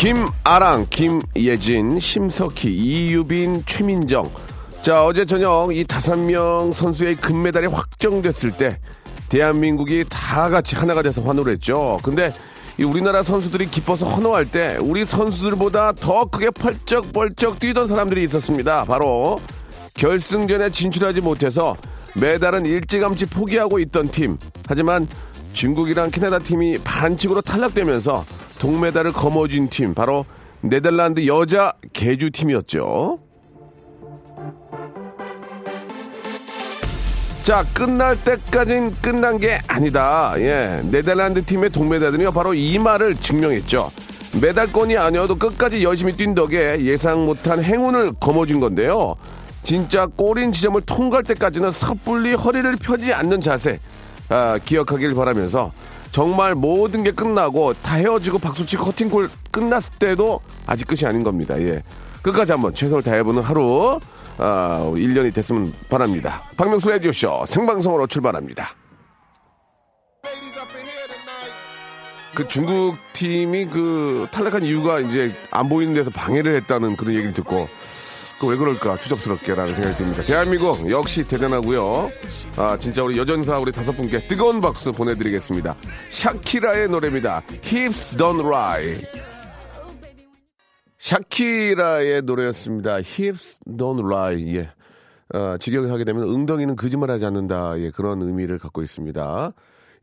김아랑, 김예진, 심석희, 이유빈, 최민정. 자, 어제 저녁 이 다섯 명 선수의 금메달이 확정됐을 때 대한민국이 다 같이 하나가 돼서 환호를 했죠. 근데 이 우리나라 선수들이 기뻐서 환호할 때 우리 선수들보다 더 크게 펄쩍펄쩍 뛰던 사람들이 있었습니다. 바로 결승전에 진출하지 못해서 메달은 일찌감치 포기하고 있던 팀. 하지만 중국이랑 캐나다 팀이 반칙으로 탈락되면서 동메달을 거머쥔 팀. 바로 네덜란드 여자 개주 팀이었죠. 자, 끝날 때까진 끝난 게 아니다. 예. 네덜란드 팀의 동메달은요, 바로 이 말을 증명했죠. 메달권이 아니어도 끝까지 열심히 뛴 덕에 예상 못한 행운을 거머쥔 건데요. 진짜 골인 지점을 통과할 때까지는 섣불리 허리를 펴지 않는 자세, 아, 기억하길 바라면서 정말 모든 게 끝나고 다 헤어지고 박수치고 커팅콜 끝났을 때도 아직 끝이 아닌 겁니다. 예. 끝까지 한번 최선을 다해보는 하루, 아, 1년이 됐으면 바랍니다. 박명수 라디오쇼 생방송으로 출발합니다. 그 중국 팀이 그 탈락한 이유가 이제 안 보이는 데서 방해를 했다는 그런 얘기를 듣고 그 왜 그럴까 추접스럽게라는 생각이 듭니다. 대한민국 역시 대단하고요. 아 진짜 우리 여전사 우리 다섯 분께 뜨거운 박수 보내드리겠습니다. 샤키라의 노래입니다. Hips Don't Lie. 샤키라의 노래였습니다. Hips Don't Lie. 예. 어, 직역을 하게 되면 엉덩이는 거짓말하지 않는다. 예, 그런 의미를 갖고 있습니다.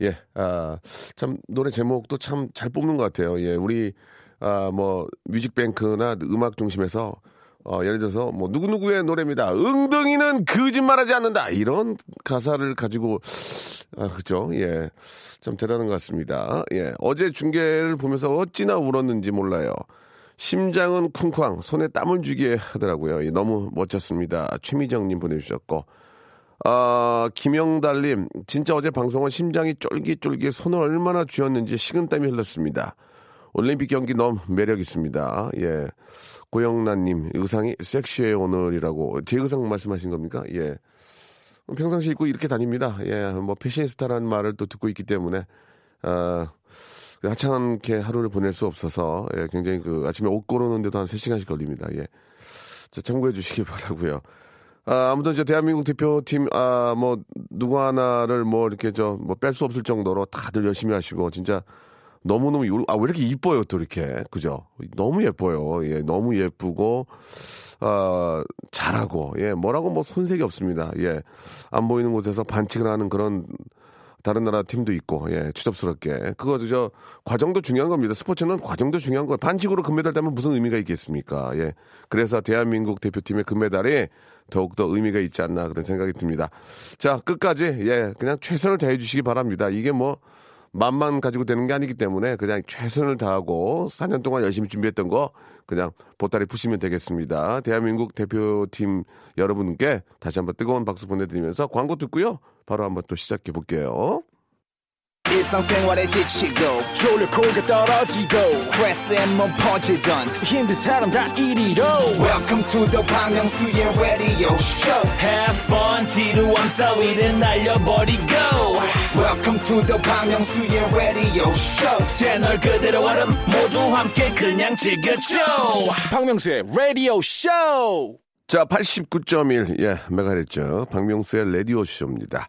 예, 아, 참 노래 제목도 참 잘 뽑는 것 같아요. 예, 우리 아, 뭐 뮤직뱅크나 음악 중심에서 어, 예를 들어서 뭐 누구누구의 노래입니다. 엉덩이는 거짓말하지 않는다. 이런 가사를 가지고 아, 그죠? 예. 참 대단한 것 같습니다. 예. 어제 중계를 보면서 어찌나 울었는지 몰라요. 심장은 쿵쾅, 손에 땀을 주게 하더라고요. 예, 너무 멋졌습니다. 최미정님 보내주셨고, 아, 김영달님, 진짜 어제 방송은 심장이 쫄깃쫄깃 손을 얼마나 쥐었는지 식은땀이 흘렀습니다. 올림픽 경기 너무 매력 있습니다. 예. 고영란님, 의상이 섹시해 오늘이라고. 제 의상 말씀하신 겁니까? 예. 평상시 입고 이렇게 다닙니다. 예. 뭐 패션스타라는 말을 또 듣고 있기 때문에, 아, 하찮게 하루를 보낼 수 없어서, 예. 굉장히 그 아침에 옷 고르는데도 한 3 시간씩 걸립니다. 예. 자, 참고해 주시기 바라고요 아, 아무튼 저 대한민국 대표팀 아 뭐 누구 하나를 뭐 이렇게 저 뭐 뺄 수 없을 정도로 다들 열심히 하시고 진짜 너무너무 아왜 이렇게 이뻐요 또 이렇게. 그죠? 너무 예뻐요. 예 너무 예쁘고 아 잘하고. 예 뭐라고 뭐 손색이 없습니다. 예. 안 보이는 곳에서 반칙을 하는 그런 다른 나라 팀도 있고 예 추접스럽게. 그거 저 과정도 중요한 겁니다. 스포츠는 과정도 중요한 거예요 반칙으로 금메달 따면 무슨 의미가 있겠습니까? 예. 그래서 대한민국 대표팀의 금메달이 더욱더 의미가 있지 않나 그런 생각이 듭니다. 자 끝까지 예 그냥 최선을 다해 주시기 바랍니다. 이게 뭐 맘만 가지고 되는 게 아니기 때문에 그냥 최선을 다하고 4년 동안 열심히 준비했던 거 그냥 보따리 푸시면 되겠습니다. 대한민국 대표팀 여러분께 다시 한번 뜨거운 박수 보내드리면서 광고 듣고요. 바로 한번 또 시작해 볼게요. 일상생활에 지치고, 졸려 코가 떨어지고, 스트레스에 몸 퍼지던, 힘든 사람 다 이리로. welcome to the Bang Myung-soo's radio show Have fun, 지루함 따위를 날려버리고. Welcome to the Myung-soo's radio show 채널 그대로 얼음 모두 함께 그냥 즐겨줘. 박명수의 radio show 자, 89.1, 예, 메가헤르츠. 박명수의 라디오 쇼입니다.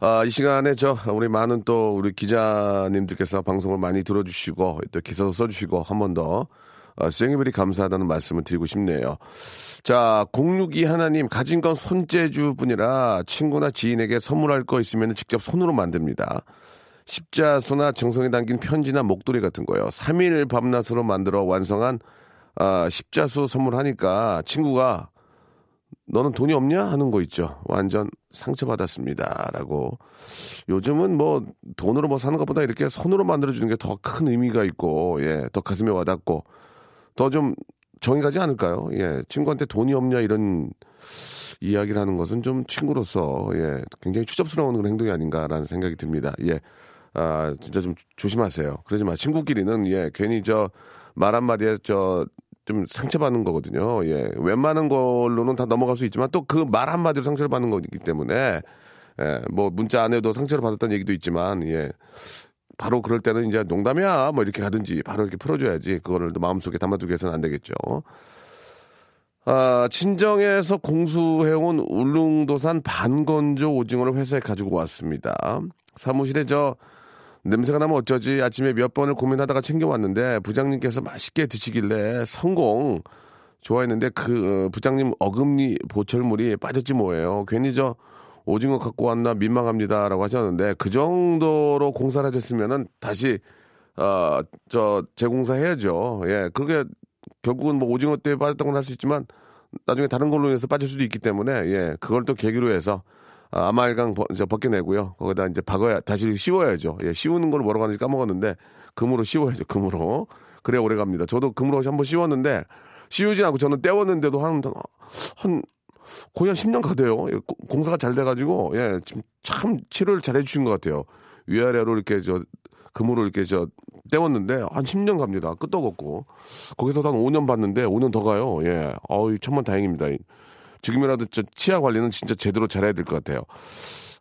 아, 이 시간에 저, 우리 많은 또, 우리 기자님들께서 방송을 많이 들어주시고, 또 기사도 써주시고, 한 번 더, 아, 생일베리 감사하다는 말씀을 드리고 싶네요. 자, 062 하나님, 가진 건 손재주 뿐이라 친구나 지인에게 선물할 거 있으면 직접 손으로 만듭니다. 십자수나 정성이 담긴 편지나 목도리 같은 거요. 3일 밤낮으로 만들어 완성한 아, 십자수 선물하니까 친구가 너는 돈이 없냐 하는 거 있죠. 완전 상처받았습니다 라고. 요즘은 뭐 돈으로 뭐 사는 것보다 이렇게 손으로 만들어 주는 게 더 큰 의미가 있고 예, 더 가슴에 와닿고 더 좀 정이 가지 않을까요? 예, 친구한테 돈이 없냐 이런 이야기를 하는 것은 좀 친구로서 예, 굉장히 추접스러운 그런 행동이 아닌가라는 생각이 듭니다. 예. 아, 진짜 좀 조심하세요. 그러지 마. 친구끼리는 예, 괜히 저 말 한마디에 저 좀 상처받는 거거든요. 예. 웬만한 걸로는 다 넘어갈 수 있지만 또 그 말 한마디로 상처를 받는 거기 때문에 예, 뭐 문자 안에도 상처를 받았다는 얘기도 있지만 예. 바로 그럴 때는 이제 농담이야 뭐 이렇게 가든지 바로 이렇게 풀어줘야지 그거를 또 마음속에 담아두게 해서는 안 되겠죠. 아, 친정에서 공수해온 울릉도산 반건조 오징어를 회사에 가지고 왔습니다. 사무실에 저 냄새가 나면 어쩌지 아침에 몇 번을 고민하다가 챙겨왔는데 부장님께서 맛있게 드시길래 성공 좋아했는데 그 어, 부장님 어금니 보철물이 빠졌지 뭐예요. 괜히 저 오징어 갖고 왔나 민망합니다 라고 하셨는데 그 정도로 공사를 하셨으면은 다시 어 저 재공사 해야죠. 예, 그게 결국은 뭐 오징어 빠졌던 건할수 있지만 나중에 다른 걸로 인해서 빠질 수도 있기 때문에 예, 그걸 또 계기로 해서 아, 아말강 벗, 저 벗겨내고요. 거기다 이제 박아야 다시 씌워야죠. 예, 씌우는 걸 뭐라고 하는지 까먹었는데 금으로 씌워야죠. 금으로 그래야 오래 갑니다. 저도 금으로 한번 씌웠는데 씌우진 않고 저는 떼웠는데도 한, 한 거의 한 10년 가대요. 예, 고- 공사가 잘 돼가지고 예, 지금 참 치료를 잘 해주신 것 같아요. 위아래로 이렇게 저 금으로 이렇게 저 떼웠는데 한 10년 갑니다. 끄떡 없고 거기서 한 5년 봤는데 5년 더 가요. 예, 어이 천만 다행입니다. 지금이라도 저 치아 관리는 진짜 제대로 잘해야 될 것 같아요.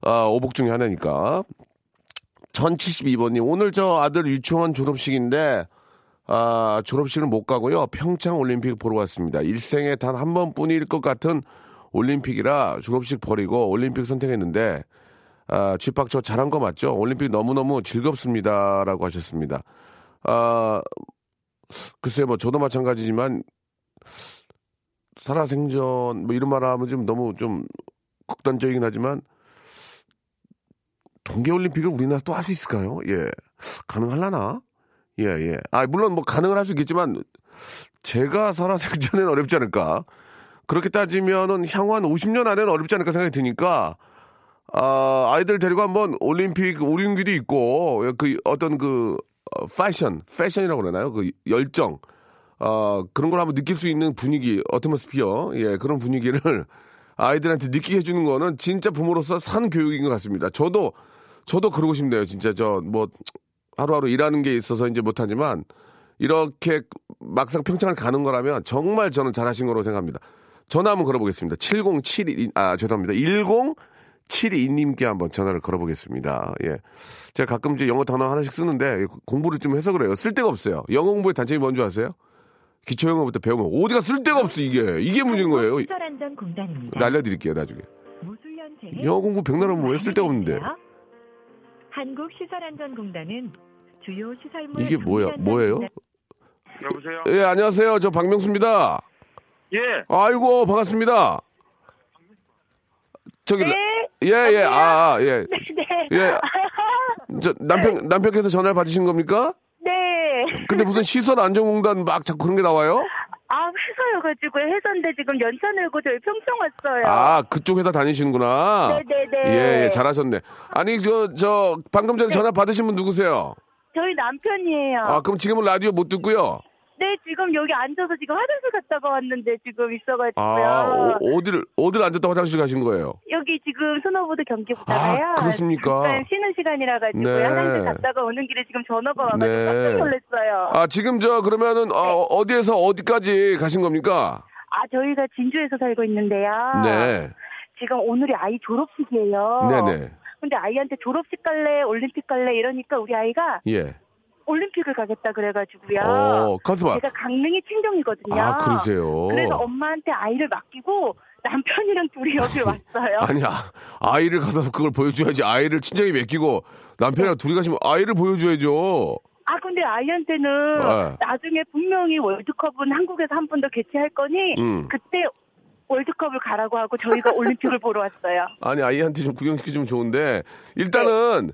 아, 오복 중에 하나니까. 1072번님, 오늘 저 아들 유치원 졸업식인데, 아, 졸업식을 못 가고요. 평창 올림픽 보러 왔습니다. 일생에 단 한 번뿐일 것 같은 올림픽이라 졸업식 버리고 올림픽 선택했는데, 아, 쥐팍 저 잘한 거 맞죠? 올림픽 너무너무 즐겁습니다. 라고 하셨습니다. 아, 글쎄요, 뭐 저도 마찬가지지만, 살아생전 뭐 이런 말 하면 좀 너무 좀 극단적이긴 하지만 동계올림픽을 우리나라 또 할 수 있을까요? 예. 가능할라나? 예, 예. 아, 물론 뭐 가능을 할 수 있겠지만 제가 살아생전엔 어렵지 않을까? 그렇게 따지면은 향후 한 50년 안에는 어렵지 않을까 생각이 드니까 아, 아이들 데리고 한번 올림픽 오륜기도 있고 그 어떤 그 어, 패션, 패션이라고 그러나요? 그 열정 어, 그런 걸 한번 느낄 수 있는 분위기, 어트모스피어, 예, 그런 분위기를 아이들한테 느끼게 해주는 거는 진짜 부모로서 산 교육인 것 같습니다. 저도, 저도 그러고 싶네요. 진짜 저, 뭐, 하루하루 일하는 게 있어서 이제 못하지만, 이렇게 막상 평창을 가는 거라면 정말 저는 잘하신 거라고 생각합니다. 전화 한번 걸어보겠습니다. 7072, 아, 죄송합니다. 1072님께 한번 전화를 걸어보겠습니다. 예. 제가 가끔 이제 영어 단어 하나씩 쓰는데 공부를 좀 해서 그래요. 쓸 데가 없어요. 영어 공부의 단점이 뭔지 아세요? 기초 영어부터 배우면 어디가 쓸 데가 없어 이게 이게 문제인 거예요. 날려드릴게요 나중에. 영어 공부 백날 하면 왜 쓸 데가 없는데? 한국 시설안전공단은 주요 시설물 이게 뭐야 뭐예요? 여보세요? 예 안녕하세요 저 박명수입니다. 예. 아이고 반갑습니다. 저기 예예 아 예. 네. 예. 저 남편 남편께서 전화를 받으신 겁니까? 네. 근데 무슨 시설 안전공단 막 자꾸 그런 게 나와요? 아 회사여가지고 회사인데 지금 연차 내고 저희 평평 왔어요. 아 그쪽 회사 다니시는구나. 네네네. 예, 예 잘하셨네. 아니 저저 방금 전에 전화 받으신 분 누구세요? 저희 남편이에요. 아 그럼 지금은 라디오 못 듣고요. 네 지금 여기 앉아서 지금 화장실 갔다가 왔는데 지금 있어가지고요. 아 어, 어디를 어디를 갔다 화장실 가신 거예요? 여기 지금 스노보드 경기 보다가요. 아, 그렇습니까? 잠깐 쉬는 시간이라 가지고 네. 화장실 갔다가 오는 길에 지금 전화가 와가지고 네. 깜짝 놀랐어요. 아 지금 저 그러면은 어, 어디에서 어디까지 가신 겁니까? 아, 저희가 진주에서 살고 있는데요. 네, 지금 오늘이 아이 졸업식이에요. 네네, 근데 아이한테 졸업식 갈래, 올림픽 갈래 이러니까 우리 아이가 예. 올림픽을 가겠다 그래가지고요. 어 가수봐. 제가 강릉이 친정이거든요. 아 그러세요. 그래서 엄마한테 아이를 맡기고 남편이랑 둘이 여기 왔어요. 아니 아, 아이를 가서 그걸 보여줘야지. 아이를 친정에 맡기고 남편이랑 둘이 가시면 아이를 보여줘야죠. 아, 근데 아이한테는 네. 나중에 분명히 월드컵은 한국에서 한 번 더 개최할 거니 음. 그때 월드컵을 가라고 하고 저희가 올림픽을 보러 왔어요. 아니 아이한테 좀 구경시켜주면 좋은데 일단은 네.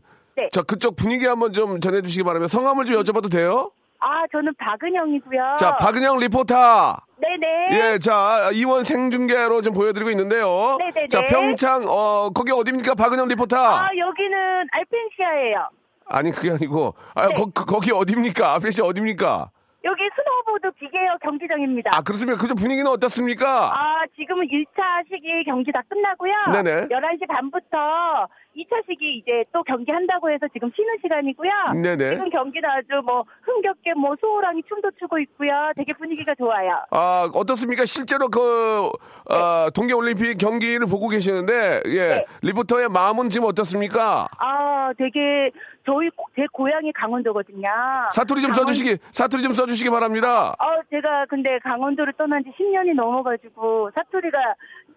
자 그쪽 분위기 한번 좀 전해주시기 바라면 성함을 좀 여쭤봐도 돼요? 아, 저는 박은영이고요. 자 박은영 리포터 네네. 예, 자, 이원 생중계로 좀 보여드리고 있는데요. 네네네. 자, 평창, 어, 거기 어딥니까? 박은영 리포터. 아, 여기는 알펜시아예요. 아니, 그게 아니고, 아, 네. 거, 그- 거기 어딥니까? 아프리시 어딥니까? 여기 스노우보드 기계역 경기장입니다. 아, 그렇습니까? 그좀 분위기는 어떻습니까? 아, 지금은 1차 시기 경기 다 끝나고요. 네네. 11시 반부터 2차 시기 이제 또 경기 한다고 해서 지금 쉬는 시간이고요. 네네. 지금 경기는 아주 뭐 흥겹게 뭐 소호랑이 춤도 추고 있고요. 되게 분위기가 좋아요. 아, 어떻습니까? 실제로 그, 어, 동계올림픽 경기를 보고 계시는데, 예. 네. 리포터의 마음은 지금 어떻습니까? 아, 되게 저희 고- 제 고향이 강원도거든요. 사투리 좀 강원- 써주시기, 사투리 좀 써주시기 바랍니다. 어, 제가 근데 강원도를 떠난 지 10년이 넘어가지고 사투리가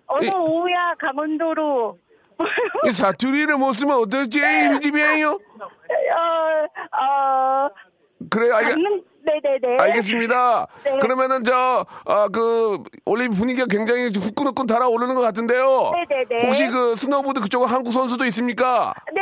어서 이- 오야 강원도로 이 사투리를 못 쓰면 어떡지? 이 집이에요? 어, 어, 그래, 알, 강릉, 네네네. 알겠습니다. 네. 그러면은 저, 아, 그, 올림픽 분위기가 굉장히 후끈후끈 달아오르는 것 같은데요. 네네네. 혹시 그 스노우보드 그쪽은 한국 선수도 있습니까? 네,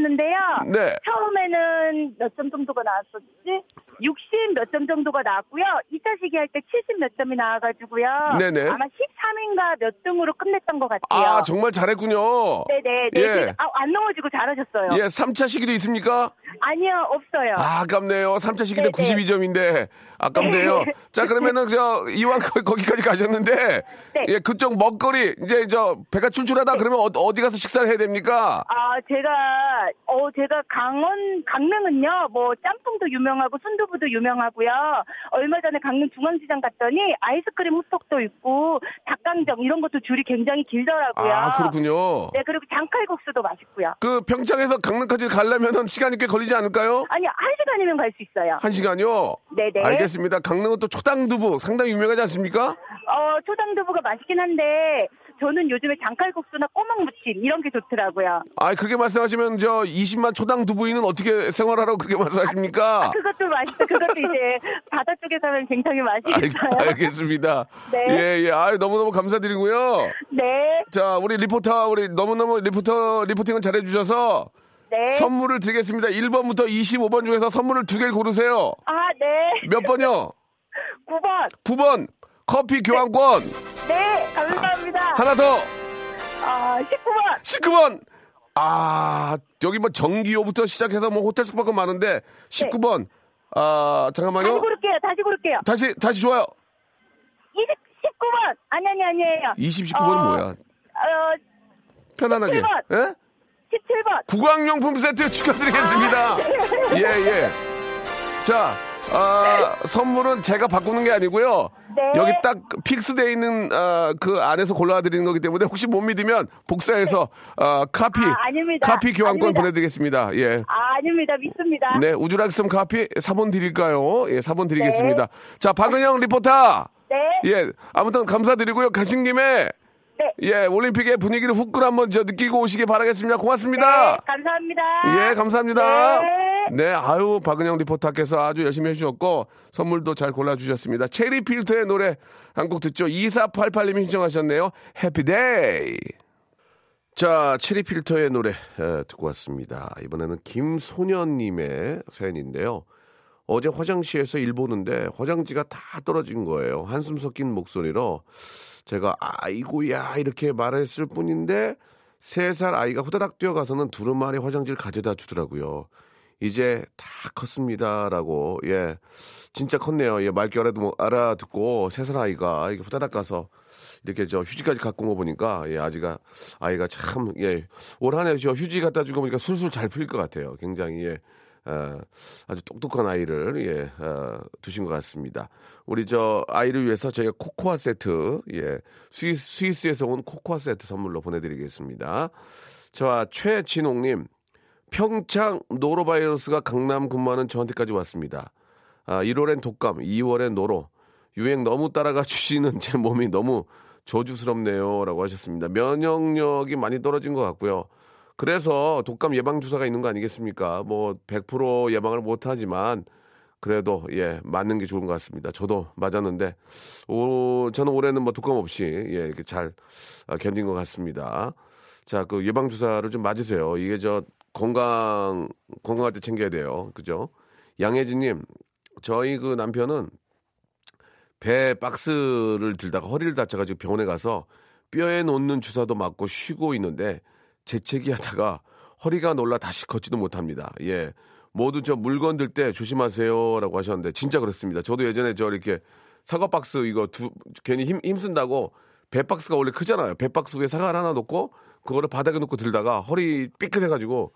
이- 있었는데요. 네. 처음에는 몇 점 정도가 나왔었지? 60 몇 점 정도가 나왔고요. 2차 시기 할 때 70 몇 점이 나와가지고요. 네네. 아마 13인가 몇 등으로 끝냈던 것 같아요. 아, 정말 잘했군요. 네네. 예. 네. 아, 안 넘어지고 잘하셨어요. 예, 3차 시기도 있습니까? 아니요, 없어요. 아, 아깝네요. 3차 시기 때 네네. 92점인데 아깝네요. 네. 자, 그러면은 저 이왕 거- 거기까지 가셨는데 네. 예, 그쪽 먹거리 이제 저 배가 출출하다 그러면 어, 디 가서 식사를 해야 됩니까? 아, 제가, 어, 제가 강원, 강릉은요, 뭐, 짬뽕도 유명하고, 순두부도 유명하고요. 얼마 전에 강릉 중앙시장 갔더니, 아이스크림 호떡도 있고, 닭강정, 이런 것도 줄이 굉장히 길더라고요. 아, 그렇군요. 네, 그리고 장칼국수도 맛있고요. 그 평창에서 강릉까지 가려면은 시간이 꽤 걸리지 않을까요? 아니, 한 시간이면 갈 수 있어요. 한 시간요? 네 네. 알겠습니다. 강릉은 또 초당두부 상당히 유명하지 않습니까? 어, 초장두부가 맛있긴 한데, 저는 요즘에 장칼국수나 꼬막무침, 이런 게 좋더라고요. 아, 그렇게 말씀하시면 저 20만 초당 두부인은 어떻게 생활하라고 그렇게 말씀하십니까? 그것도 맛있어. 그것도 이제, 바다 쪽에 사면 굉장히 알, 맛있겠어요. 알겠습니다. 네. 예, 예. 아 너무너무 감사드리고요. 네, 자, 우리 리포터, 우리 너무너무 리포터, 리포팅을 잘해 주셔서 네. 선물을 드리겠습니다. 1번부터 25번 중에서 선물을 두 개를 고르세요. 아, 네. 몇 번요? 9번. 9번. 커피 교환권. 네, 감사합니다. 하나 더. 아, 19번. 19번. 아, 여기 뭐 전기요부터 시작해서 뭐 호텔 숙박권 많은데 19번. 아, 다시 잠깐만요. 고를게요. 다시 고를게요. 다시, 다시 좋아요. 20, 19번. 아니, 아니, 아니에요. 20, 19번은 어, 뭐야? 어, 편안하게. 17번. 예? 17번. 구강용품 세트 축하드리겠습니다. 예, 예. 자, 아, 선물은 제가 바꾸는 게 아니고요. 네. 여기 딱 픽스되어 있는 아, 그 안에서 골라드리는 거기 때문에 혹시 못 믿으면 복사해서 아, 카피, 아, 아닙니다. 카피 교환권 아닙니다. 보내드리겠습니다. 예. 아, 아닙니다. 믿습니다. 네, 우주락섬 카피 4번 드릴까요? 예, 4번 드리겠습니다. 자, 박은영 리포터. 네. 예, 아무튼 감사드리고요. 가신 김에 네. 예, 올림픽의 분위기를 후끈 한번 저 느끼고 오시기 바라겠습니다. 고맙습니다. 네, 감사합니다. 예, 감사합니다. 네. 아유, 박은영 리포터께서 아주 열심히 해주셨고, 선물도 잘 골라주셨습니다. 체리 필터의 노래 한 곡 듣죠. 2488님이 신청하셨네요. 해피데이. 자, 체리 필터의 노래 에, 듣고 왔습니다. 이번에는 김소년님의 사연인데요. 어제 화장실에서 일 보는데 화장지가 다 떨어진 거예요. 한숨 섞인 목소리로 제가 아이고야 이렇게 말했을 뿐인데 세 살 아이가 후다닥 뛰어가서는 두루마리 화장지를 가져다 주더라고요. 이제 다 컸습니다라고 예 진짜 컸네요. 예 말귀 알아도 뭐 알아듣고 세 살 아이가 이게 후다닥 가서 이렇게 저 휴지까지 갖고 온거 보니까 예 아지가 아이가 참 예올 한해 저 휴지 갖다 주고 보니까 술술 잘 풀릴 것 같아요. 굉장히 예. 어, 아주 똑똑한 아이를 예 어, 두신 것 같습니다. 우리 저 아이를 위해서 저희가 코코아 세트 예 스위스, 스위스 에서 온 코코아 세트 선물로 보내드리겠습니다. 자 최진홍님 평창 노로바이러스가 강남 근무하는 저한테까지 왔습니다. 아, 1월엔 독감, 2월엔 노로. 유행 너무 따라가 주시는 제 몸이 너무 저주스럽네요. 라고 하셨습니다. 면역력이 많이 떨어진 것 같고요. 그래서 독감 예방 주사가 있는 거 아니겠습니까? 뭐, 100% 예방을 못 하지만, 그래도, 예, 맞는 게 좋은 것 같습니다. 저도 맞았는데, 오, 저는 올해는 뭐 독감 없이, 예, 이렇게 잘 아, 견딘 것 같습니다. 자, 그 예방 주사를 좀 맞으세요. 이게 저 건강, 건강할 때 챙겨야 돼요. 그죠? 양혜진님, 저희 그 남편은 배 박스를 들다가 허리를 다쳐가지고 병원에 가서 뼈에 놓는 주사도 맞고 쉬고 있는데 재채기 하다가 허리가 놀라 다시 걷지도 못합니다. 예. 모두 저 물건 들 때 조심하세요라고 하셨는데 진짜 그렇습니다. 저도 예전에 저 이렇게 사과 박스 이거 두 괜히 힘, 힘쓴다고 배 박스가 원래 크잖아요. 배 박스 위에 사과를 하나 놓고 그거를 바닥에 놓고 들다가 허리 삐끗해 가지고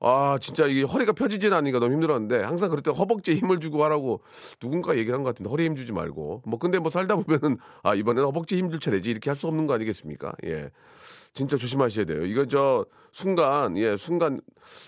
아 진짜 이게 허리가 펴지진 않으니까 너무 힘들었는데 항상 그럴 때 허벅지에 힘을 주고 하라고 누군가 얘기를 한 것 같은데 허리에 힘 주지 말고 뭐 근데 뭐 살다 보면은 아 이번에는 허벅지에 힘줄 차례지 이렇게 할 수 없는 거 아니겠습니까? 예. 진짜 조심하셔야 돼요. 이거 저 순간 예 순간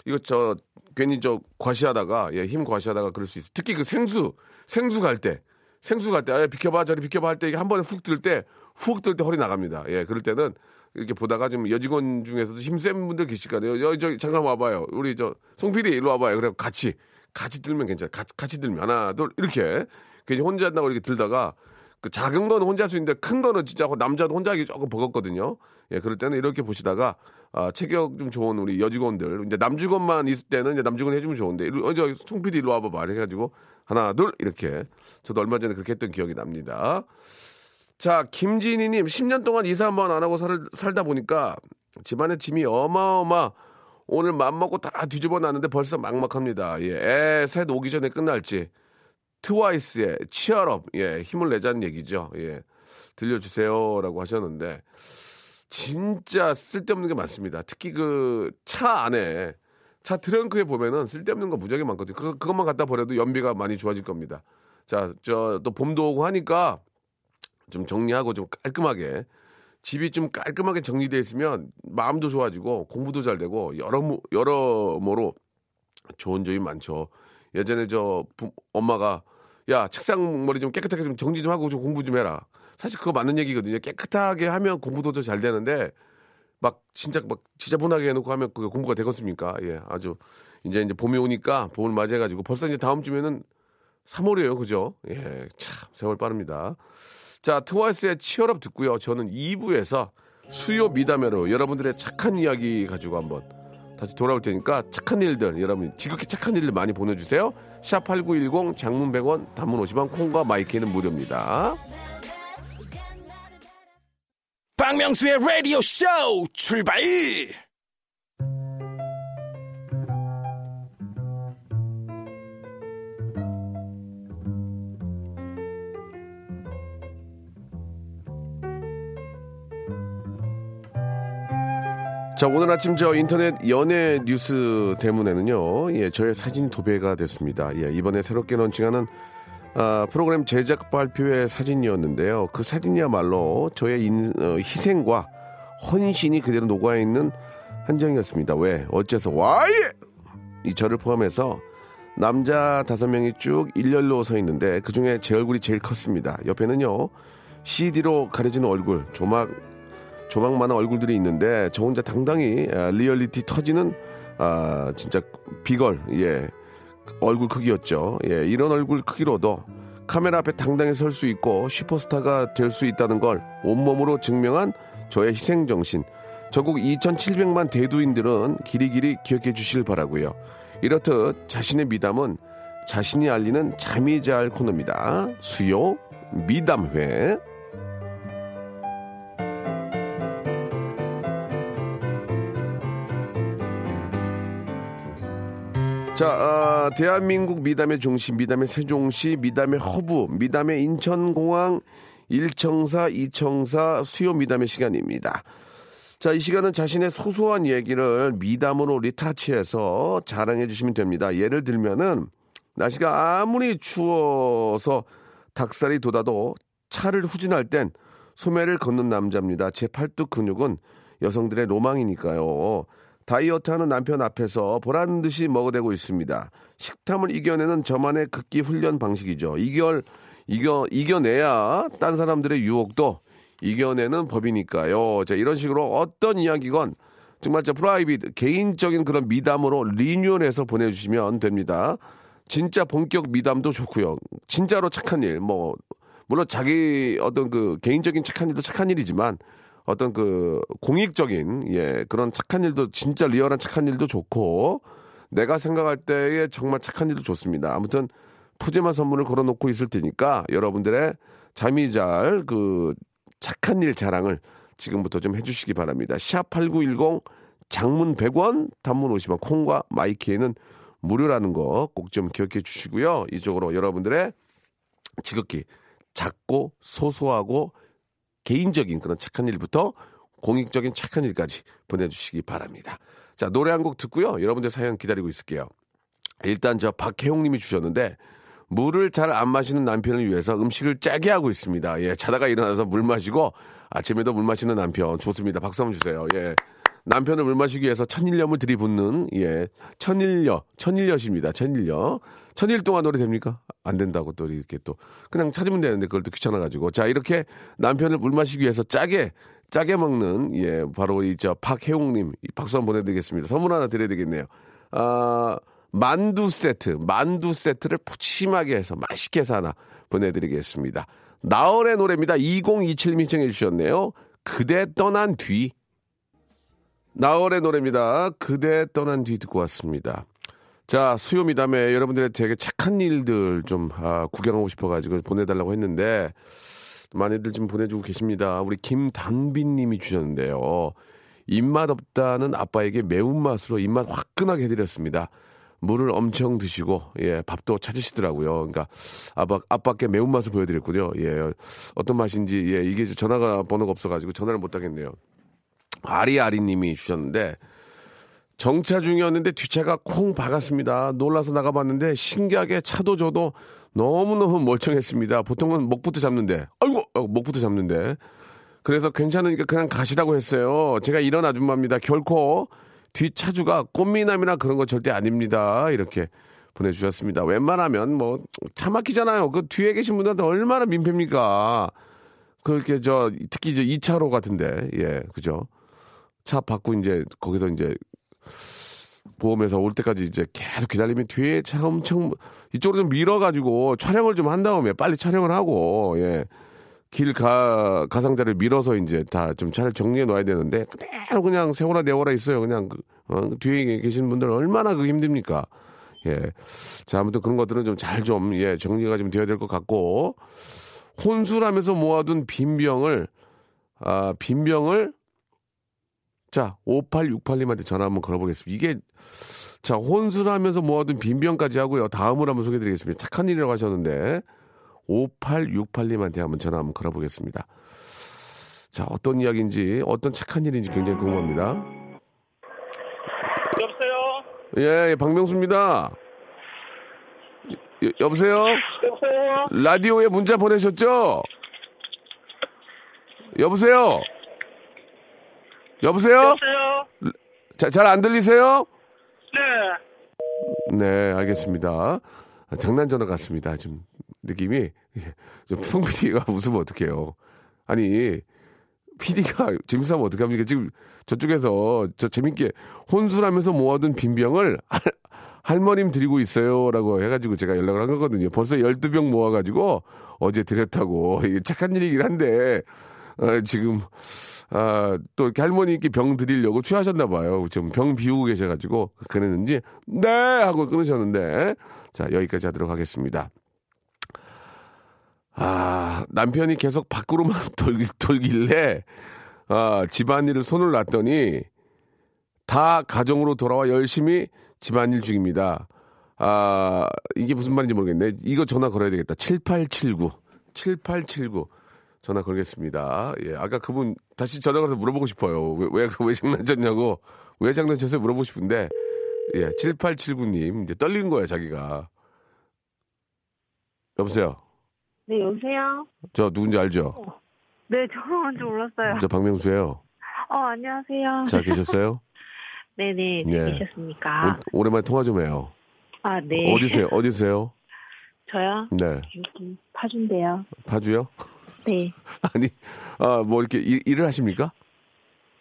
이거 저 괜히 저 과시하다가 예 힘 과시하다가 그럴 수 있어. 특히 그 생수 생수 갈 때 생수 갈 때 아 비켜봐 저리 비켜봐 할 때 이게 한 번에 훅 들 때 훅 들 때 허리 나갑니다. 예 그럴 때는 이렇게 보다가 좀 여직원 중에서도 힘센 분들 계실 거 아니에요. 여, 저 잠깐 와봐요. 우리 저 송PD 일로 와봐요. 그래 같이 같이 들면 괜찮아. 같이, 같이 들면 하나 둘 이렇게 괜히 혼자 한다고 이렇게 들다가 그 작은 거는 혼자 할 수 있는데 큰 거는 진짜 남자도 혼자 하기 조금 버겁거든요. 예, 그럴 때는 이렇게 보시다가 아, 체격 좀 좋은 우리 여직원들 이제 남직원만 있을 때는 이제 남직원 해주면 좋은데 어, 저 송PD 일로 와봐봐 해가지고 하나 둘 이렇게 저도 얼마 전에 그렇게 했던 기억이 납니다. 자, 김진희님, 10년 동안 이사 한 번 안 하고 살, 살다 보니까 집안의 짐이 어마어마 오늘 맘먹고 다 뒤집어 놨는데 벌써 막막합니다. 예, 애, 셋 오기 전에 끝날지. 트와이스의 치얼업, 예, 힘을 내자는 얘기죠. 예, 들려주세요 라고 하셨는데, 진짜 쓸데없는 게 많습니다. 특히 그 차 안에, 차 트렁크에 보면은 쓸데없는 거 무지하게 많거든요. 그, 그것만 갖다 버려도 연비가 많이 좋아질 겁니다. 자, 저, 또 봄도 오고 하니까 좀 정리하고 좀 깔끔하게 집이 좀 깔끔하게 정리되어 있으면 마음도 좋아지고 공부도 잘 되고 여러 여러모로 좋은 점이 많죠. 예전에 저 부, 엄마가 야 책상 머리 좀 깨끗하게 좀 정리 좀 하고 좀 공부 좀 해라. 사실 그거 맞는 얘기거든요. 깨끗하게 하면 공부도 더 잘 되는데 막 진짜 막 지저분하게 해놓고 하면 그게 공부가 되겠습니까? 예, 아주 이제 이제 봄이 오니까 봄을 맞이해가지고 벌써 이제 다음 주면은 3월이에요, 그죠? 예, 참 세월 빠릅니다. 자, 트와이스의 치열업 듣고요. 저는 2부에서 수요 미담회로 여러분들의 착한 이야기 가지고 한번 다시 돌아올 테니까 착한 일들 여러분 지극히 착한 일들 많이 보내주세요. 샵 8910 장문 100원 단문 50원 콩과 마이크는 무료입니다. 박명수의 라디오 쇼 출발! 자, 오늘 아침 저 인터넷 연예 뉴스 때문에는요, 예, 저의 사진이 도배가 됐습니다. 예, 이번에 새롭게 런칭하는 아, 프로그램 제작 발표의 사진이었는데요. 그 사진이야말로 저의 인, 어, 희생과 헌신이 그대로 녹아있는 한 장이었습니다. 왜? 어째서? why! 이 저를 포함해서 남자 다섯 명이 쭉 일렬로 서 있는데 그 중에 제 얼굴이 제일 컸습니다. 옆에는요, CD로 가려지는 얼굴, 조막, 조망만한 얼굴들이 있는데 저 혼자 당당히 아, 리얼리티 터지는 아 진짜 비걸 예 얼굴 크기였죠. 예 이런 얼굴 크기로도 카메라 앞에 당당히 설 수 있고 슈퍼스타가 될 수 있다는 걸 온몸으로 증명한 저의 희생 정신. 전국 2,700만 대두인들은 길이길이 기억해 주실 바라고요. 이렇듯 자신의 미담은 자신이 알리는 잠이 잘 코너입니다. 수요 미담회 자, 아, 대한민국 미담의 중심, 미담의 세종시, 미담의 허브, 미담의 인천공항, 일청사, 이청사 수요 미담의 시간입니다. 자, 이 시간은 자신의 소소한 얘기를 미담으로 리타치해서 자랑해 주시면 됩니다. 예를 들면은, 날씨가 아무리 추워서 닭살이 돋아도 차를 후진할 땐 소매를 걷는 남자입니다. 제 팔뚝 근육은 여성들의 로망이니까요. 다이어트 하는 남편 앞에서 보란 듯이 먹어대고 있습니다. 식탐을 이겨내는 저만의 극기 훈련 방식이죠. 이겨, 이겨, 이겨내야 딴 사람들의 유혹도 이겨내는 법이니까요. 자, 이런 식으로 어떤 이야기건 정말 저 private, 개인적인 그런 미담으로 리뉴얼해서 보내주시면 됩니다. 진짜 본격 미담도 좋고요. 진짜로 착한 일, 뭐, 물론 자기 어떤 그 개인적인 착한 일도 착한 일이지만 어떤 그 공익적인 예 그런 착한 일도 진짜 리얼한 착한 일도 좋고 내가 생각할 때에 정말 착한 일도 좋습니다. 아무튼 푸짐한 선물을 걸어놓고 있을 테니까 여러분들의 잠이 잘 그 착한 일 자랑을 지금부터 좀 해주시기 바랍니다. 샵 8910 장문 100원, 단문 50원, 콩과 마이키에는 무료라는 거 꼭 좀 기억해 주시고요. 이쪽으로 여러분들의 지극히 작고 소소하고 개인적인 그런 착한 일부터 공익적인 착한 일까지 보내주시기 바랍니다. 자, 노래 한 곡 듣고요. 여러분들 사연 기다리고 있을게요. 일단 저 박혜용 님이 주셨는데 물을 잘 안 마시는 남편을 위해서 음식을 짜게 하고 있습니다. 예, 자다가 일어나서 물 마시고 아침에도 물 마시는 남편 좋습니다. 박수 한번 주세요. 예. 남편을 물 마시기 위해서 천일염을 들이붓는 예 천일여 천일여십니다. 천일여 천일 동안 노래 됩니까? 안 된다고 또 이렇게 또 그냥 찾으면 되는데 그걸 또 귀찮아가지고 자 이렇게 남편을 물 마시기 위해서 짜게 짜게 먹는 예 바로 이저 박혜웅님 박수 한번 보내드리겠습니다. 선물 하나 드려야 되겠네요. 아 만두 세트 만두 세트를 푸짐하게 해서 맛있게 해서 하나 보내드리겠습니다. 나얼의 노래입니다. 2027님 신청해 주셨네요. 그대 떠난 뒤 나얼의 노래입니다. 그대 떠난 뒤 듣고 왔습니다. 자, 수요 미담에 여러분들의 되게 착한 일들 좀 아, 구경하고 싶어가지고 보내달라고 했는데 많이들 좀 보내주고 계십니다. 우리 김단빈 님이 주셨는데요. 입맛 없다는 아빠에게 매운맛으로 입맛 화끈하게 해드렸습니다. 물을 엄청 드시고, 예, 밥도 찾으시더라고요. 그러니까, 아빠, 아빠께 매운 맛을 보여드렸군요. 예, 어떤 맛인지, 예, 이게 전화가 번호가 없어가지고 전화를 못 하겠네요. 아리아리 님이 주셨는데, 정차 중이었는데 뒷차가 콩 박았습니다. 놀라서 나가봤는데 신기하게 차도 저도 너무너무 멀쩡했습니다. 보통은 목부터 잡는데, 아이고, 어, 목부터 잡는데. 그래서 괜찮으니까 그냥 가시라고 했어요. 제가 이런 아줌마입니다. 결코 뒷차주가 꽃미남이나 그런 거 절대 아닙니다. 이렇게 보내주셨습니다. 웬만하면 뭐 차 막히잖아요. 그 뒤에 계신 분들한테 얼마나 민폐입니까? 그렇게 저 특히 저 2차로 같은데 예 그죠? 차 받고 이제 거기서 이제 보험에서 올 때까지 이제 계속 기다리면 뒤에 차 엄청 이쪽으로 좀 밀어가지고 촬영을 좀 한 다음에 빨리 촬영을 하고 예. 길 가, 가상자를 밀어서 이제 다좀잘 정리해 놔야 되는데, 그대로 그냥 세워라 내워라 있어요. 그냥 그, 어, 뒤에 계신 분들 얼마나 그 힘듭니까? 예. 자, 아무튼 그런 것들은 좀 잘 좀, 예, 정리가 좀 되어야 될 것 같고, 혼술하면서 모아둔 빈병을, 아, 빈병을, 자, 5868님한테 전화 한번 걸어보겠습니다. 이게, 자, 혼술하면서 모아둔 빈병까지 하고요. 다음으로 한번 소개해드리겠습니다. 착한 일이라고 하셨는데, 5868님한테 한번 전화 한번 걸어보겠습니다. 자, 어떤 이야기인지, 어떤 착한 일인지 굉장히 궁금합니다. 여보세요? 예, 예, 박명수입니다. 여, 여보세요? 여보세요? 라디오에 문자 보내셨죠? 여보세요? 여보세요? 여보세요? 자, 잘안 들리세요? 네. 네, 알겠습니다. 아, 장난 전화 같습니다. 지금 느낌이 예, 좀송 PD가 웃으면 어떡해요. 아니 PD가 재밌어 하면 어떡합니까? 지금 저쪽에서 저 재밌게 혼술하면서 모아둔 빈병을 할, 할머님 드리고 있어요라고 해가지고 제가 연락을 한 거거든요. 벌써 12병 모아가지고 어제 드렸다고 이게 착한 일이긴 한데 어, 지금 아, 또 이렇게 할머니께 병 드리려고 취하셨나 봐요. 좀병 비우고 계셔가지고 그랬는지 네 하고 끊으셨는데 자 여기까지 하도록 하겠습니다. 아 남편이 계속 밖으로만 돌, 돌길래 아, 집안일을 손을 놨더니 다 가정으로 돌아와 열심히 집안일 중입니다. 아, 이게 무슨 말인지 모르겠네. 이거 전화 걸어야 되겠다. 7879. 7879. 전화 걸겠습니다. 예, 아까 그분 다시 전화 걸어서 물어보고 싶어요. 왜, 왜, 왜 장난쳤냐고. 왜 장난쳤어요? 물어보고 싶은데. 예, 7879님. 이제 떨리는 거예요, 자기가. 여보세요? 네, 여보세요? 저 누군지 알죠? 네, 저는 줄 몰랐어요. 저 박명수예요. 어, 안녕하세요. 잘 계셨어요? 네네, 예. 네, 계셨습니까? 오, 오랜만에 통화 좀 해요. 아, 네. 어디세요? 어디세요? 저요? 네. 여기 파주인데요. 파주요? 네. 아니, 아, 뭐 이렇게 일, 일을 하십니까?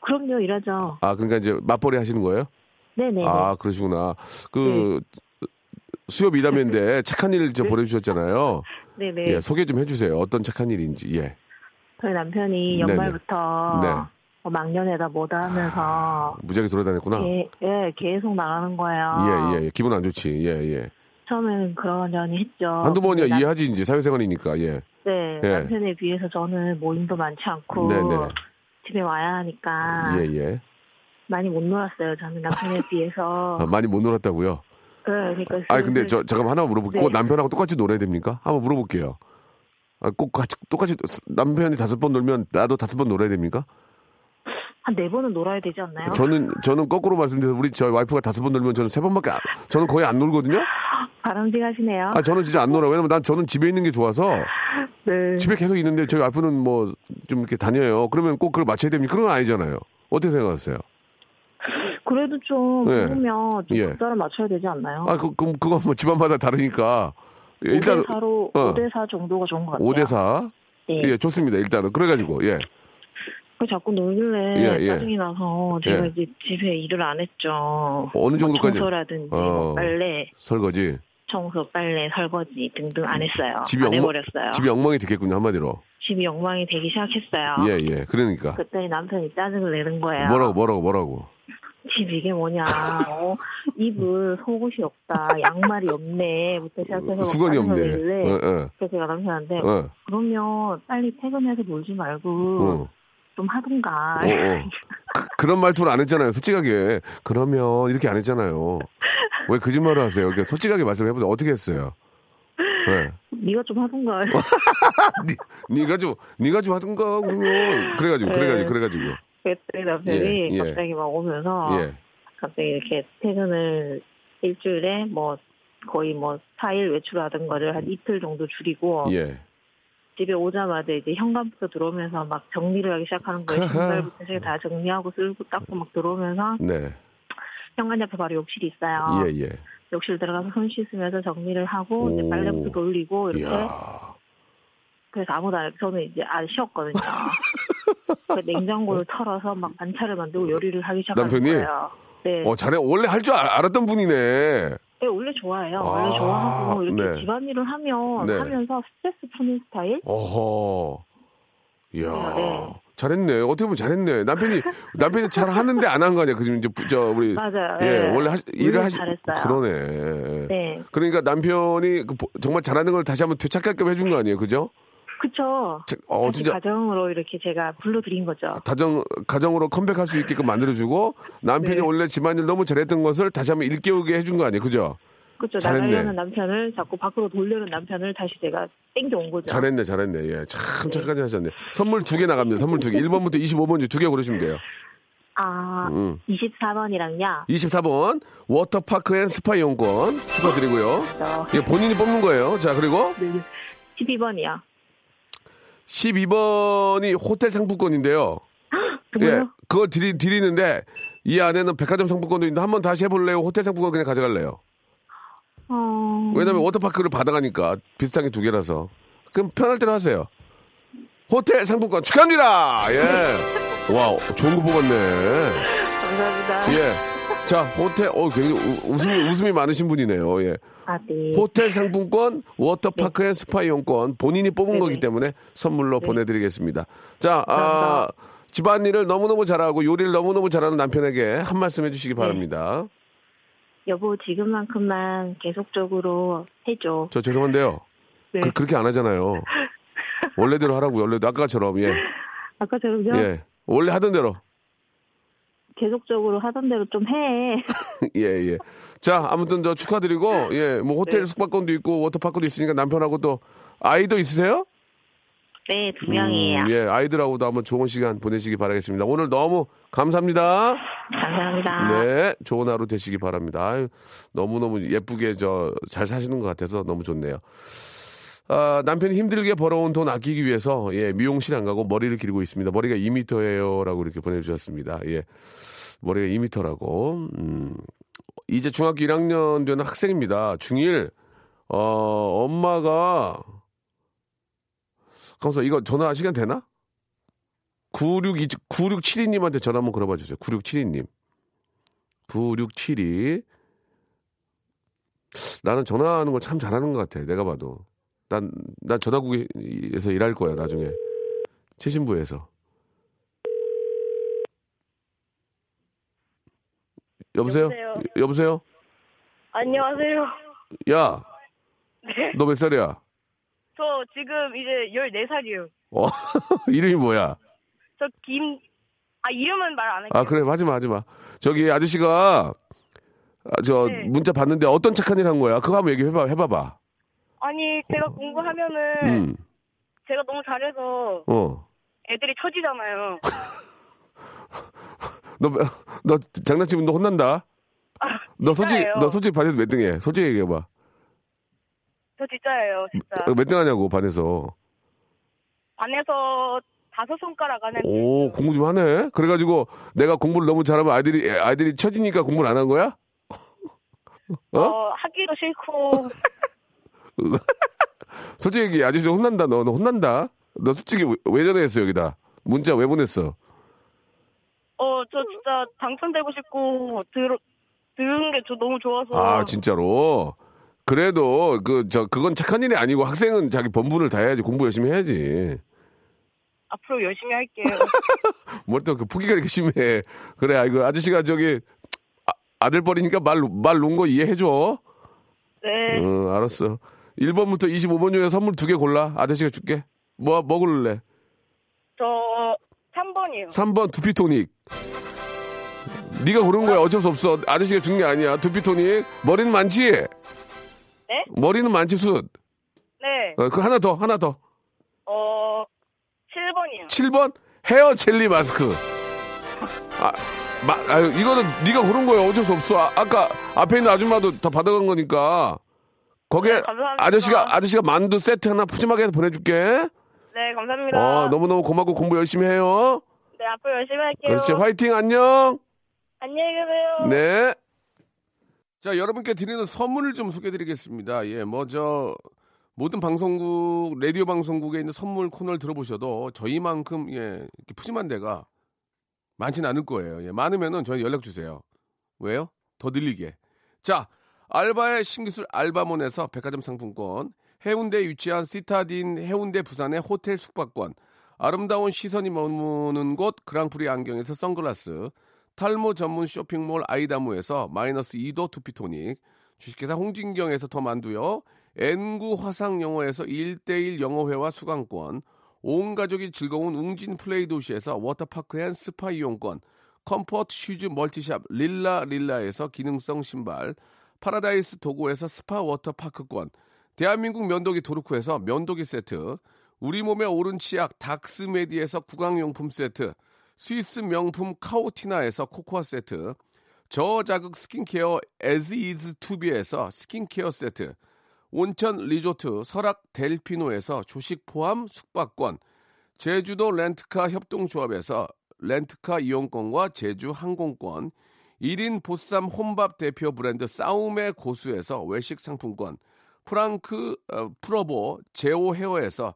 그럼요, 이러죠. 아, 그러니까 이제 맞벌이 하시는 거예요? 네네. 아, 그러시구나. 그 수요 미담인데 착한 일을 저 보내주셨잖아요. 네네. 예, 소개 좀 해주세요. 어떤 착한 일인지. 예. 저희 남편이 네네. 연말부터 네. 어, 막년에다 뭐다 하면서 무지하게 돌아다녔구나. 예, 예, 계속 나가는 거예요. 예, 예, 예. 기분 안 좋지. 예, 예. 처음에는 그러려니 했죠. 한두 번이야 이해하지 이제 사회생활이니까 예. 네, 예. 남편에 비해서 저는 모임도 많지 않고 네네. 집에 와야 하니까 예 예. 많이 못 놀았어요. 저는 남편에 비해서. 아, 많이 못 놀았다고요? 네, 그러니까. 아니 근데 저 잠깐 하나 물어볼게요. 네. 꼭 남편하고 똑같이 놀아야 됩니까? 한번 물어볼게요. 아, 꼭 같이 똑같이 남편이 다섯 번 놀면 나도 다섯 번 놀아야 됩니까? 한 네 번은 놀아야 되지 않나요? 저는 저는 거꾸로 말씀드려서 우리 저희 와이프가 다섯 번 놀면 저는 세 번밖에 안- 저는 거의 안 놀거든요. 바람직하시네요. 아 저는 진짜 안 놀아요. 왜냐면 난 저는 집에 있는 게 좋아서 네. 집에 계속 있는데 저희 와이프는 뭐 좀 이렇게 다녀요. 그러면 꼭 그걸 맞춰야 됩니까? 그런 건 아니잖아요. 어떻게 생각하세요? 그래도 좀 네. 보면 좀 예. 국자를 맞춰야 되지 않나요? 아, 그, 그, 그건 뭐 집안마다 다르니까. 예, 일단 5대4로, 어. 5대4 정도가 좋은 것 같아요. 5대4. 네. 예, 좋습니다. 일단은. 그래가지고, 예. 그 자꾸 놀길래 예, 예. 짜증이 나서 제가 예. 이제 집에 일을 안 했죠. 어느 뭐 정도까지? 청소라든지 어. 뭐 빨래, 설거지. 청소, 빨래, 설거지 등등 안 했어요. 집이 안 엉망, 해버렸어요. 집이 엉망이 됐겠군요, 한마디로. 집이 엉망이 되기 시작했어요. 예, 예. 그러니까. 그랬더니 남편이 짜증을 내는 거예요. 뭐라고, 뭐라고, 뭐라고. 집 이게 뭐냐? 어, 입을 속옷이 없다, 양말이 없네부터 시작해서 수건이 짜증을 없네. 내길래 어, 어, 그래서 제가 남편한테 어, 그러면 빨리 퇴근해서 놀지 말고 어. 좀 하든가. 어, 어. 그, 그런 말투를 안 했잖아요, 솔직하게. 그러면 이렇게 안 했잖아요. 왜 거짓말을 하세요? 그러니까 솔직하게 말씀해 보세요. 어떻게 했어요? 네. 네가 좀 하든가. 니, 네가 좀, 네가 좀 하든가, 그러면. 그래가지고, 네. 그래가지고, 그래가지고. 그랬더니 남편이 예, 예. 갑자기 막 오면서 예. 갑자기 이렇게 퇴근을 일주일에 뭐 거의 뭐 4일 외출하던 거를 한 이틀 정도 줄이고 예. 집에 오자마자 이제 현관부터 들어오면서 막 정리를 하기 시작하는 거예요. 신발부터 다 정리하고 쓸고 닦고 막 들어오면서 네. 현관 옆에 바로 욕실이 있어요. 예, 예. 욕실 들어가서 손 씻으면서 정리를 하고 이제 오. 빨래부터 돌리고 이렇게 이야. 그래서 아무도 안 저는 이제 안 쉬었거든요. 그 냉장고를 털어서 막 반찬을 만들고 요리를 하기 시작하는 남편이? 거예요. 네. 어, 잘해. 원래 할 줄 알았던 분이네. 네, 원래 좋아해요. 아, 원래 좋아하고 이렇게 네. 집안일을 하면 네. 하면서 스트레스 푸는 스타일? 어허. 이야. 네. 잘했네. 어떻게 보면 잘했네. 남편이, 남편이 잘 하는데 안 한 거 아니야. 그지? 이제, 부- 저, 우리. 맞아요. 예, 네. 원래 하, 일을 하시. 잘했어요. 그러네. 네. 그러니까 남편이 그 보- 정말 잘하는 걸 다시 한번 되찾게끔 해준 거 아니에요. 그죠? 그쵸. 자, 어, 진짜. 가정으로 이렇게 제가 불러드린 거죠. 가정, 가정으로 컴백할 수 있게끔 만들어주고, 남편이 네. 원래 집안일 너무 잘했던 것을 다시 한번 일깨우게 해준 거 아니에요. 그죠? 그쵸. 잘했네. 나가려는 남편을 자꾸 밖으로 돌려는 남편을 다시 제가 땡겨온 거죠. 잘했네, 잘했네. 예, 참 네. 착하게 하셨네. 선물 두 개 나갑니다. 선물 두 개. 1번부터 25번째 두개 고르시면 돼요. 아, 음. 24번이랑요. 24번, 워터파크 and 스파 이용권 축하드리고요. 저, 예, 본인이 뽑는 거예요. 자, 그리고 12번이요. 12번이 호텔 상품권인데요. 예? 그걸 드리, 드리는데, 이 안에는 백화점 상품권도 있는데, 한번 다시 해볼래요? 호텔 상품권 그냥 가져갈래요? 어, 왜냐면 워터파크를 받아가니까 비슷한 게 두 개라서. 그럼 편할 대로 하세요. 호텔 상품권 축하합니다! 예. 와, 좋은 거 뽑았네. 감사합니다. 예. 자, 호텔, 어, 굉장히 우- 웃음이, 웃음이 많으신 분이네요. 예. 아, 네. 호텔 상품권, 워터파크 and 스파 이용권, 본인이 뽑은 네네. 거기 때문에 선물로 네. 보내드리겠습니다. 자, 아. 집안일을 너무너무 잘하고 요리를 너무너무 잘하는 남편에게 한 말씀 해주시기 네. 바랍니다. 여보, 지금만큼만 계속적으로 해줘. 저 죄송한데요. 네. 그, 렇게안 하잖아요. 원래대로 하라고요. 원래도 아까처럼, 예. 아까처럼요? 예. 원래 하던 대로. 계속적으로 하던 대로 좀 해. 예, 예. 자, 아무튼 저 축하드리고, 예, 뭐 호텔 네. 숙박권도 있고 워터파크도 있으니까 남편하고 또 아이도 있으세요? 네, 두 명이에요. 음, 예, 아이들하고도 한번 좋은 시간 보내시기 바라겠습니다. 오늘 너무 감사합니다. 감사합니다. 네, 좋은 하루 되시기 바랍니다. 아유, 너무너무 예쁘게 저 잘 사시는 것 같아서 너무 좋네요. 아, 남편이 힘들게 벌어온 돈 아끼기 위해서 예, 미용실 안 가고 머리를 기르고 있습니다. 머리가 2미터예요라고 이렇게 보내주셨습니다. 예, 머리가 2미터라고. 음, 이제 중학교 1학년 되는 학생입니다. 중1 어, 엄마가 가만있어 이거 전화 시간 되나? 96 9672님한테 전화 한번 걸어봐 주세요. 9672님. 9672. 나는 전화하는 걸 참 잘하는 것 같아. 내가 봐도. 난, 난 전화국에서 일할 거야, 나중에. 최신부에서. 여보세요? 여보세요? 여보세요? 안녕하세요. 야, 네. 너 몇 살이야? 저 지금 이제 14살이에요. 어, 이름이 뭐야? 저 김, 아, 이름은 말 안 할게요. 아, 그래, 하지 마, 하지 마. 저기 아저씨가, 아, 저, 네. 문자 봤는데 어떤 착한 일 한 거야? 그거 한번 얘기해봐, 해봐봐. 아니, 제가 공부하면은 음, 제가 너무 잘해서 어. 애들이 처지잖아요. 너, 너 장난치면 너 혼난다? 너 솔직히. 너 솔직히 반에서 몇 등해? 솔직히 얘기해봐. 저 진짜예요, 진짜. 몇 등 하냐고, 반에서. 반에서 다섯 손가락 안에. 오, 공부 좀 하네? 그래가지고 내가 공부를 너무 잘하면 아이들이, 아이들이 처지니까 공부를 안 한 거야? 어? 어, 하기도 싫고. 솔직히 얘기해. 아저씨 혼난다, 너. 너 혼난다? 너 솔직히 왜, 왜 전화했어, 여기다? 문자 왜 보냈어? 어, 저 진짜 당첨되고 싶고, 들, 들은 게 저 너무 좋아서. 아, 진짜로? 그래도, 그, 저, 그건 착한 일이 아니고 학생은 자기 본분을 다 해야지. 공부 열심히 해야지. 앞으로 열심히 할게요. 뭘 또 그 포기가 이렇게 심해. 그래, 아이고, 아저씨가 저기, 아, 아들 버리니까 말, 말 놓은 거 이해해 줘. 네. 응, 알았어. 1번부터 25번 중에 선물 두 개 골라. 아저씨가 줄게. 뭐, 뭐 고를래? 저 3번이요. 3번 두피토닉. 네가 고른 거야. 어쩔 수 없어. 아저씨가 준 게 아니야. 두피토닉. 머리는 많지? 네? 머리는 많지, 숫. 네. 어, 그 하나 더, 하나 더. 어, 7번이요. 7번 헤어 젤리 마스크. 아, 마, 아유, 이거는 네가 고른 거야. 어쩔 수 없어. 아, 까 앞에 있는 아줌마도 다 받아간 거니까. 거기에 네. 아저씨가 아저씨가 만두 세트 하나 푸짐하게 해서 보내줄게. 네, 감사합니다. 어, 너무너무 고맙고 공부 열심히 해요. 네, 앞으로 열심히 할게요. 그렇지. 화이팅, 안녕. 안녕히 계세요. 네. 자, 여러분께 드리는 선물을 좀 소개해 드리겠습니다. 예, 뭐, 저, 모든 방송국, 라디오 방송국에 있는 선물 코너를 들어보셔도 저희만큼, 예, 푸짐한 데가 많지는 않을 거예요. 예, 많으면은 저희 연락 주세요. 왜요? 더 늘리게. 자, 알바의 신기술 알바몬에서 백화점 상품권, 해운대에 위치한 시타딘 해운대 부산의 호텔 숙박권, 아름다운 시선이 머무는 곳 그랑프리 안경에서 선글라스, 탈모 전문 쇼핑몰 아이다무에서 마이너스 2도 투피토닉, 주식회사 홍진경에서 더 만두요, N구 화상영어에서 1대1 영어회화 수강권, 온 가족이 즐거운 웅진 플레이 도시에서 워터파크 and 스파 이용권, comfort shoes 멀티샵 릴라 릴라에서 기능성 신발, 파라다이스 도고에서 스파 워터파크권, 대한민국 면도기 도르쿠에서 면도기 세트, 우리 몸의 오른 치약 닥스메디에서 구강용품 세트, 스위스 명품 카오티나에서 코코아 세트, 저자극 스킨케어 에즈이즈 투비에서 스킨케어 세트, 온천 리조트 설악 델피노에서 조식 포함 숙박권, 제주도 렌트카 협동조합에서 렌트카 이용권과 제주 항공권, 1인 보쌈 혼밥 대표 브랜드 싸움의 고수에서 외식 상품권, 프랑크 어, 프로보 제오 헤어에서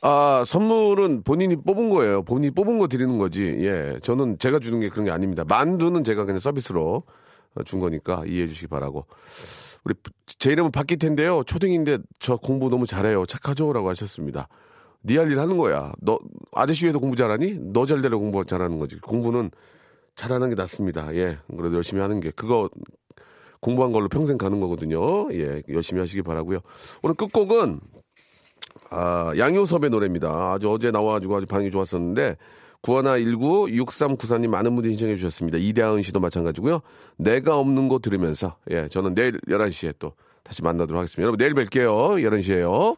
아, 선물은 본인이 뽑은 거예요. 본인이 뽑은 거 드리는 거지. 예. 저는 제가 주는 게 그런 게 아닙니다. 만두는 제가 그냥 서비스로 준 거니까 이해해 주시기 바라고. 우리 제 이름은 바뀔 텐데요. 초등인데 저 공부 너무 잘해요. 착하죠라고 하셨습니다. 네할일 하는 거야. 너 아저씨 위해서 공부 잘하니? 너 잘되려 공부 잘하는 거지. 공부는 잘하는 게 낫습니다. 예. 그래도 열심히 하는 게 그거 공부한 걸로 평생 가는 거거든요. 예. 열심히 하시기 바라고요. 오늘 끝곡은 아, 양효섭의 노래입니다. 아주 어제 나와가지고 아주 반응이 좋았었는데, 9119 6394님 많은 분들이 신청해 주셨습니다. 이대하은 씨도 마찬가지고요. 내가 없는 거 들으면서, 예, 저는 내일 11시에 또 다시 만나도록 하겠습니다. 여러분 내일 뵐게요. 11시에요.